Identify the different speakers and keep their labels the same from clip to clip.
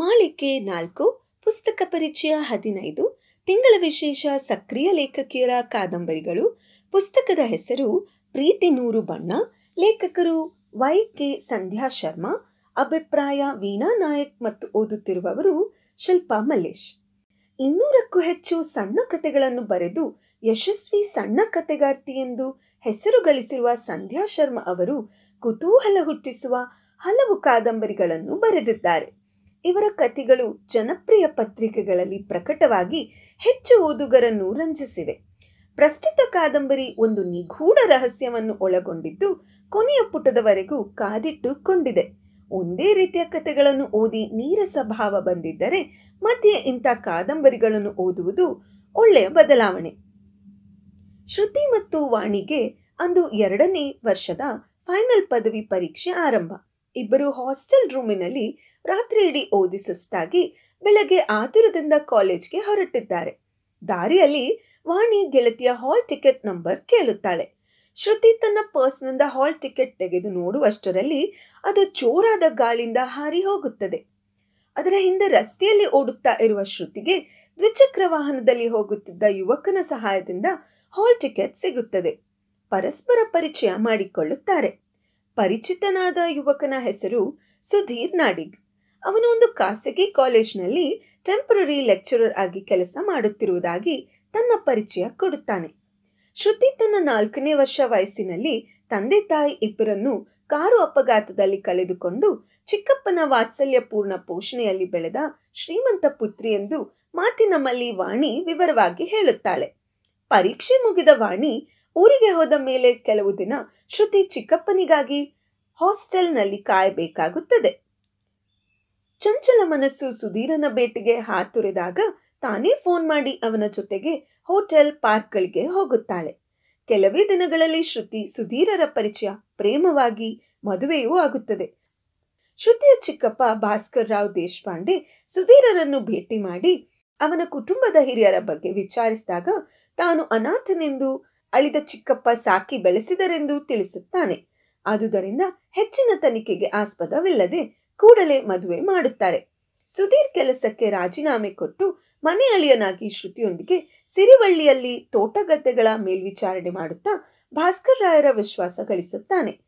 Speaker 1: ಸಂಚಿಕೆ ನಾಲ್ಕು, ಪುಸ್ತಕ ಪರಿಚಯ ಹದಿನೈದು, ತಿಂಗಳ ವಿಶೇಷ ಸಕ್ರಿಯ ಲೇಖಕಿಯರ ಕಾದಂಬರಿಗಳು. ಪುಸ್ತಕದ ಹೆಸರು ಪ್ರೀತಿ ನೂರು ಬಣ್ಣ. ಲೇಖಕರು ವೈ ಕೆ ಸಂಧ್ಯಾ ಶರ್ಮಾ. ಅಭಿಪ್ರಾಯ ವೀಣಾ ನಾಯಕ್ ಮತ್ತು ಓದುತ್ತಿರುವವರು ಶಿಲ್ಪಾ ಮಲ್ಲೇಶ್. ಇನ್ನೂರಕ್ಕೂ ಹೆಚ್ಚು ಸಣ್ಣ ಕಥೆಗಳನ್ನು ಬರೆದು ಯಶಸ್ವಿ ಸಣ್ಣ ಕಥೆಗಾರ್ತಿ ಎಂದು ಹೆಸರು ಗಳಿಸಿರುವ ಸಂಧ್ಯಾ ಶರ್ಮಾ ಅವರು ಕುತೂಹಲ ಹುಟ್ಟಿಸುವ ಹಲವು ಕಾದಂಬರಿಗಳನ್ನು ಬರೆದಿದ್ದಾರೆ. ಇವರ ಕಥೆಗಳು ಜನಪ್ರಿಯ ಪತ್ರಿಕೆಗಳಲ್ಲಿ ಪ್ರಕಟವಾಗಿ ಹೆಚ್ಚು ಓದುಗರನ್ನು ರಂಜಿಸಿವೆ. ಪ್ರಸ್ತುತ ಕಾದಂಬರಿ ಒಂದು ನಿಗೂಢ ರಹಸ್ಯವನ್ನು ಒಳಗೊಂಡಿದ್ದು ಕೊನೆಯ ಪುಟದವರೆಗೂ ಕಾದಿಟ್ಟುಕೊಂಡಿದೆ. ಒಂದೇ ರೀತಿಯ ಕಥೆಗಳನ್ನು ಓದಿ ನೀರಸ ಭಾವ ಬಂದಿದ್ದರೆ ಮಧ್ಯೆ ಇಂಥ ಕಾದಂಬರಿಗಳನ್ನು ಓದುವುದು ಒಳ್ಳೆಯ ಬದಲಾವಣೆ. ಶ್ರುತಿ ಮತ್ತು ವಾಣಿಗೆ ಅಂದು ಎರಡನೇ ವರ್ಷದ ಫೈನಲ್ ಪದವಿ ಪರೀಕ್ಷೆ ಆರಂಭ. ಇಬ್ಬರು ಹಾಸ್ಟೆಲ್ ರೂಮಿನಲ್ಲಿ ರಾತ್ರಿ ಇಡೀ ಓದಿ ಸುಸ್ತಾಗಿ ಬೆಳಗ್ಗೆ ಆತುರದಿಂದ ಕಾಲೇಜ್ಗೆ ಹೊರಟಿದ್ದಾರೆ. ದಾರಿಯಲ್ಲಿ ವಾಣಿ ಗೆಳತಿಯ ಹಾಲ್ ಟಿಕೆಟ್ ನಂಬರ್ ಕೇಳುತ್ತಾಳೆ. ಶ್ರುತಿ ತನ್ನ ಪರ್ಸ್ನಿಂದ ಹಾಲ್ ಟಿಕೆಟ್ ತೆಗೆದು ನೋಡುವಷ್ಟರಲ್ಲಿ ಅದು ಜೋರಾದ ಗಾಳಿಯಿಂದ ಹಾರಿ ಹೋಗುತ್ತದೆ. ಅದರ ಹಿಂದೆ ರಸ್ತೆಯಲ್ಲಿ ಓಡುತ್ತಾ ಇರುವ ಶ್ರುತಿಗೆ ದ್ವಿಚಕ್ರ ವಾಹನದಲ್ಲಿ ಹೋಗುತ್ತಿದ್ದ ಯುವಕನ ಸಹಾಯದಿಂದ ಹಾಲ್ ಟಿಕೆಟ್ ಸಿಗುತ್ತದೆ. ಪರಸ್ಪರ ಪರಿಚಯ ಮಾಡಿಕೊಳ್ಳುತ್ತಾರೆ. ಪರಿಚಿತನಾದ ಯುವಕನ ಹೆಸರು ಸುಧೀರ್ ನಾಡಿಗ್. ಅವನು ಒಂದು ಖಾಸಗಿ ಕಾಲೇಜ್ನಲ್ಲಿ ಟೆಂಪರರಿ ಲೆಕ್ಚರರ್ ಆಗಿ ಕೆಲಸ ಮಾಡುತ್ತಿರುವುದಾಗಿ ತನ್ನ ಪರಿಚಯ ಕೊಡುತ್ತಾನೆ. ಶ್ರುತಿ ತನ್ನ ನಾಲ್ಕನೇ ವರ್ಷ ವಯಸ್ಸಿನಲ್ಲಿ ತಂದೆ ತಾಯಿ ಇಬ್ಬರನ್ನು ಕಾರು ಅಪಘಾತದಲ್ಲಿ ಕಳೆದುಕೊಂಡು ಚಿಕ್ಕಪ್ಪನ ವಾತ್ಸಲ್ಯಪೂರ್ಣ ಪೋಷಣೆಯಲ್ಲಿ ಬೆಳೆದ ಶ್ರೀಮಂತ ಪುತ್ರಿ ಎಂದು ಮಾತಿನಮ್ಮಲ್ಲಿ ವಾಣಿ ವಿವರವಾಗಿ ಹೇಳುತ್ತಾಳೆ. ಪರೀಕ್ಷೆ ಮುಗಿದ ವಾಣಿ ಊರಿಗೆ ಹೋದ ಮೇಲೆ ಕೆಲವು ದಿನ ಶ್ರುತಿ ಚಿಕ್ಕಪ್ಪನಿಗಾಗಿ ಹಾಸ್ಟೆಲ್ನಲ್ಲಿ ಕಾಯಬೇಕಾಗುತ್ತದೆ. ಚಂಚಲ ಮನಸ್ಸು ಸುಧೀರನ ಭೇಟಿಗೆ ಹಾತುರಿದಾಗ ತಾನೇ ಫೋನ್ ಮಾಡಿ ಅವನ ಜೊತೆಗೆ ಹೋಟೆಲ್ ಪಾರ್ಕ್ಗಳಿಗೆ ಹೋಗುತ್ತಾಳೆ. ಕೆಲವೇ ದಿನಗಳಲ್ಲಿ ಶ್ರುತಿ ಸುಧೀರರ ಪರಿಚಯ ಪ್ರೇಮವಾಗಿ ಮದುವೆಯೂ ಆಗುತ್ತದೆ. ಶ್ರುತಿಯ ಚಿಕ್ಕಪ್ಪ ಭಾಸ್ಕರ್ ರಾವ್ ದೇಶಪಾಂಡೆ ಸುಧೀರರನ್ನು ಭೇಟಿ ಮಾಡಿ ಅವನ ಕುಟುಂಬದ ಹಿರಿಯರ ಬಗ್ಗೆ ವಿಚಾರಿಸಿದಾಗ ತಾನು ಅನಾಥನೆಂದು ಅಳಿದ ಚಿಕ್ಕಪ್ಪ ಸಾಕಿ ಬೆಳೆಸಿದರೆಂದು ತಿಳಿಸುತ್ತಾನೆ. ಆದುದರಿಂದ ಹೆಚ್ಚಿನ ತನಿಖೆಗೆ ಆಸ್ಪದವಿಲ್ಲದೆ ಕೂಡಲೇ ಮದುವೆ ಮಾಡುತ್ತಾರೆ. ಸುಧೀರ್ ಕೆಲಸಕ್ಕೆ ರಾಜೀನಾಮೆ ಕೊಟ್ಟು ಮನೆ ಅಳಿಯನಾಗಿ ಶ್ರುತಿಯೊಂದಿಗೆ ಸಿರಿವಳ್ಳಿಯಲ್ಲಿ ತೋಟಗದ್ದೆಗಳ ಮೇಲ್ವಿಚಾರಣೆ ಮಾಡುತ್ತಾ ಭಾಸ್ಕರ್ ರಾಯರ ವಿಶ್ವಾಸ ಗಳಿಸುತ್ತಾನೆ.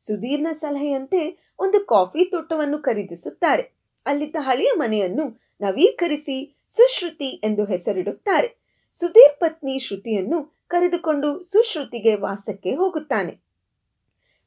Speaker 1: ಸುಧೀರ್ನ ಸಲಹೆಯಂತೆ ಒಂದು ಕಾಫಿ ತೋಟವನ್ನು ಖರೀದಿಸುತ್ತಾರೆ. ಅಲ್ಲಿದ್ದ ಹಳೆಯ ಮನೆಯನ್ನು ನವೀಕರಿಸಿ ಸುಶ್ರುತಿ ಎಂದು ಹೆಸರಿಡುತ್ತಾರೆ. ಸುಧೀರ್ ಪತ್ನಿ ಶ್ರುತಿಯನ್ನು ಕರೆದುಕೊಂಡು ಸುಶ್ರುತಿಗೆ ವಾಸಕ್ಕೆ ಹೋಗುತ್ತಾನೆ.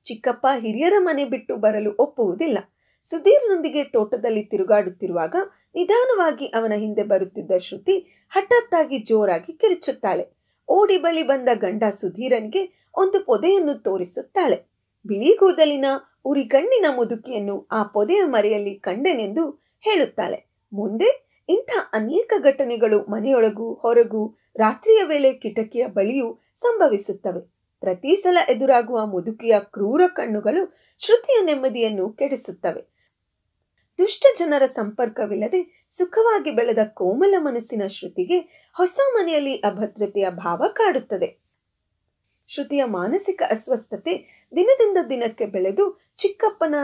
Speaker 1: ಚಿಕ್ಕಪ್ಪ ಹಿರಿಯರ ಮನೆ ಬಿಟ್ಟು ಬರಲು ಒಪ್ಪುವುದಿಲ್ಲ. ಸುಧೀರ್ನೊಂದಿಗೆ ತೋಟದಲ್ಲಿ ತಿರುಗಾಡುತ್ತಿರುವಾಗ ನಿಧಾನವಾಗಿ ಅವನ ಹಿಂದೆ ಬರುತ್ತಿದ್ದ ಶ್ರುತಿ ಹಠಾತ್ತಾಗಿ ಜೋರಾಗಿ ಕಿರಿಚುತ್ತಾಳೆ. ಓಡಿ ಬಳಿ ಬಂದ ಗಂಡ ಸುಧೀರನ್ಗೆ ಒಂದು ಪೊದೆಯನ್ನು ತೋರಿಸುತ್ತಾಳೆ. ಬಿಳಿ ಕೂದಲಿನ ಉರಿಗಣ್ಣಿನ ಮುದುಕಿಯನ್ನು ಆ ಪೊದೆಯ ಮರೆಯಲ್ಲಿ ಕಂಡೆನೆಂದು ಹೇಳುತ್ತಾಳೆ. ಮುಂದೆ ಇಂಥ ಅನೇಕ ಘಟನೆಗಳು ಮನೆಯೊಳಗೂ ಹೊರಗೂ ರಾತ್ರಿಯ ವೇಳೆ ಕಿಟಕಿಯ ಬಳಿಯೂ ಸಂಭವಿಸುತ್ತವೆ. ಪ್ರತಿ ಸಲ ಎದುರಾಗುವ ಮುದುಕಿಯ ಕ್ರೂರ ಕಣ್ಣುಗಳು ಶ್ರುತಿಯ ನೆಮ್ಮದಿಯನ್ನು ಕೆಡಿಸುತ್ತವೆ. ದುಷ್ಟ ಜನರ ಸಂಪರ್ಕವಿಲ್ಲದೆ ಸುಖವಾಗಿ ಬೆಳೆದ ಕೋಮಲ ಮನಸ್ಸಿನ ಶ್ರುತಿಗೆ ಹೊಸ ಮನೆಯಲ್ಲಿ ಅಭದ್ರತೆಯ ಭಾವ ಕಾಡುತ್ತದೆ. ಶ್ರುತಿಯ ಮಾನಸಿಕ ಅಸ್ವಸ್ಥತೆ ದಿನದಿಂದ ದಿನಕ್ಕೆ ಬೆಳೆದು ಚಿಕ್ಕಪ್ಪನ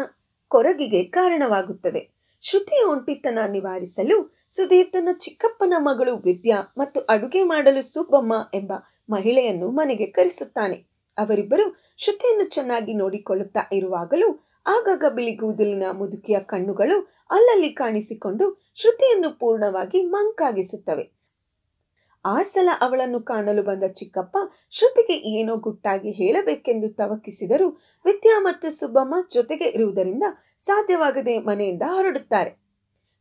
Speaker 1: ಕೊರಗಿಗೆ ಕಾರಣವಾಗುತ್ತದೆ. ಶ್ರುತಿಯ ಒಂಟಿತನ ನಿವಾರಿಸಲು ಸುಧೀರ್ ತನ್ನ ಚಿಕ್ಕಪ್ಪನ ಮಗಳು ವಿದ್ಯಾ ಮತ್ತು ಅಡುಗೆ ಮಾಡಲು ಸುಬ್ಬಮ್ಮ ಎಂಬ ಮಹಿಳೆಯನ್ನು ಮನೆಗೆ ಕರೆಸುತ್ತಾನೆ. ಅವರಿಬ್ಬರು ಶ್ರುತಿಯನ್ನು ಚೆನ್ನಾಗಿ ನೋಡಿಕೊಳ್ಳುತ್ತಾ ಇರುವಾಗಲೂ ಆಗಾಗ ಬಿಳಿಗೂದಲಿನ ಮುದುಕಿಯ ಕಣ್ಣುಗಳು ಅಲ್ಲಲ್ಲಿ ಕಾಣಿಸಿಕೊಂಡು ಶ್ರುತಿಯನ್ನು ಪೂರ್ಣವಾಗಿ ಮಂಕಾಗಿಸುತ್ತವೆ. ಆ ಸಲ ಅವಳನ್ನು ಕಾಣಲು ಬಂದ ಚಿಕ್ಕಪ್ಪ ಶ್ರುತಿಗೆ ಏನೋ ಗುಟ್ಟಾಗಿ ಹೇಳಬೇಕೆಂದು ತವಕಿಸಿದರೂ ವಿದ್ಯಾ ಮತ್ತು ಸುಬ್ಬಮ್ಮ ಜೊತೆಗೆ ಇರುವುದರಿಂದ ಸಾಧ್ಯವಾಗದೆ ಮನೆಯಿಂದ ಹೊರಡುತ್ತಾರೆ.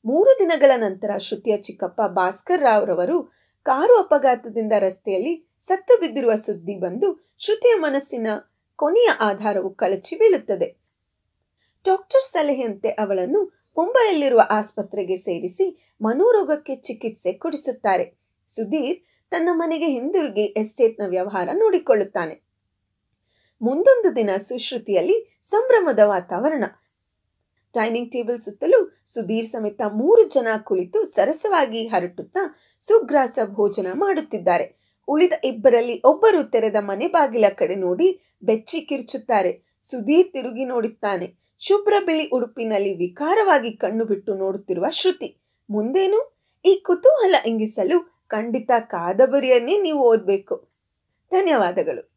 Speaker 1: ಮೂರು ದಿನಗಳ ನಂತರ ಶ್ರುತಿಯ ಚಿಕ್ಕಪ್ಪ ಭಾಸ್ಕರ್ ರಾವ್ ರವರು ಕಾರು ಅಪಘಾತದಿಂದ ರಸ್ತೆಯಲ್ಲಿ ಸತ್ತು ಬಿದ್ದಿರುವ ಸುದ್ದಿ ಬಂದು ಶ್ರುತಿಯ ಮನಸ್ಸಿನ ಕೊನೆಯ ಆಧಾರವು ಕಳಚಿ ಬೀಳುತ್ತದೆ. ಡಾಕ್ಟರ್ ಸಲಹೆಯಂತೆ ಅವಳನ್ನು ಮುಂಬೈಯಲ್ಲಿರುವ ಆಸ್ಪತ್ರೆಗೆ ಸೇರಿಸಿ ಮನೋರೋಗಕ್ಕೆ ಚಿಕಿತ್ಸೆ ಕೊಡಿಸುತ್ತಾರೆ. ಸುಧೀರ್ ತನ್ನ ಮನೆಗೆ ಹಿಂದಿರುಗಿ ಎಸ್ಟೇಟ್ನ ವ್ಯವಹಾರ ನೋಡಿಕೊಳ್ಳುತ್ತಾನೆ. ಮುಂದೊಂದು ದಿನ ಸುಶ್ರುತಿಯಲ್ಲಿ ಸಂಭ್ರಮದ ವಾತಾವರಣ. ಡೈನಿಂಗ್ ಟೇಬಲ್ ಸುತ್ತಲೂ ಸುಧೀರ್ ಸಮೇತ ಮೂರು ಜನ ಕುಳಿತು ಸರಸವಾಗಿ ಹರಟುತ್ತಾ ಸುಗ್ರಾಸ ಭೋಜನ ಮಾಡುತ್ತಿದ್ದಾರೆ. ಉಳಿದ ಇಬ್ಬರಲ್ಲಿ ಒಬ್ಬರು ತೆರೆದ ಮನೆ ಬಾಗಿಲ ಕಡೆ ನೋಡಿ ಬೆಚ್ಚಿ ಕಿರ್ಚುತ್ತಾರೆ. ಸುಧೀರ್ ತಿರುಗಿ ನೋಡುತ್ತಾನೆ. ಶುಭ್ರ ಬಿಳಿ ಉಡುಪಿನಲ್ಲಿ ವಿಕಾರವಾಗಿ ಕಣ್ಣು ಬಿಟ್ಟು ನೋಡುತ್ತಿರುವ ಶ್ರುತಿ. ಮುಂದೇನು? ಈ ಕುತೂಹಲ ಇಂಗಿಸಲು ಖಂಡಿತ ಕಾದಂಬರಿಯನ್ನೇ ನೀವು ಓದಬೇಕು. ಧನ್ಯವಾದಗಳು.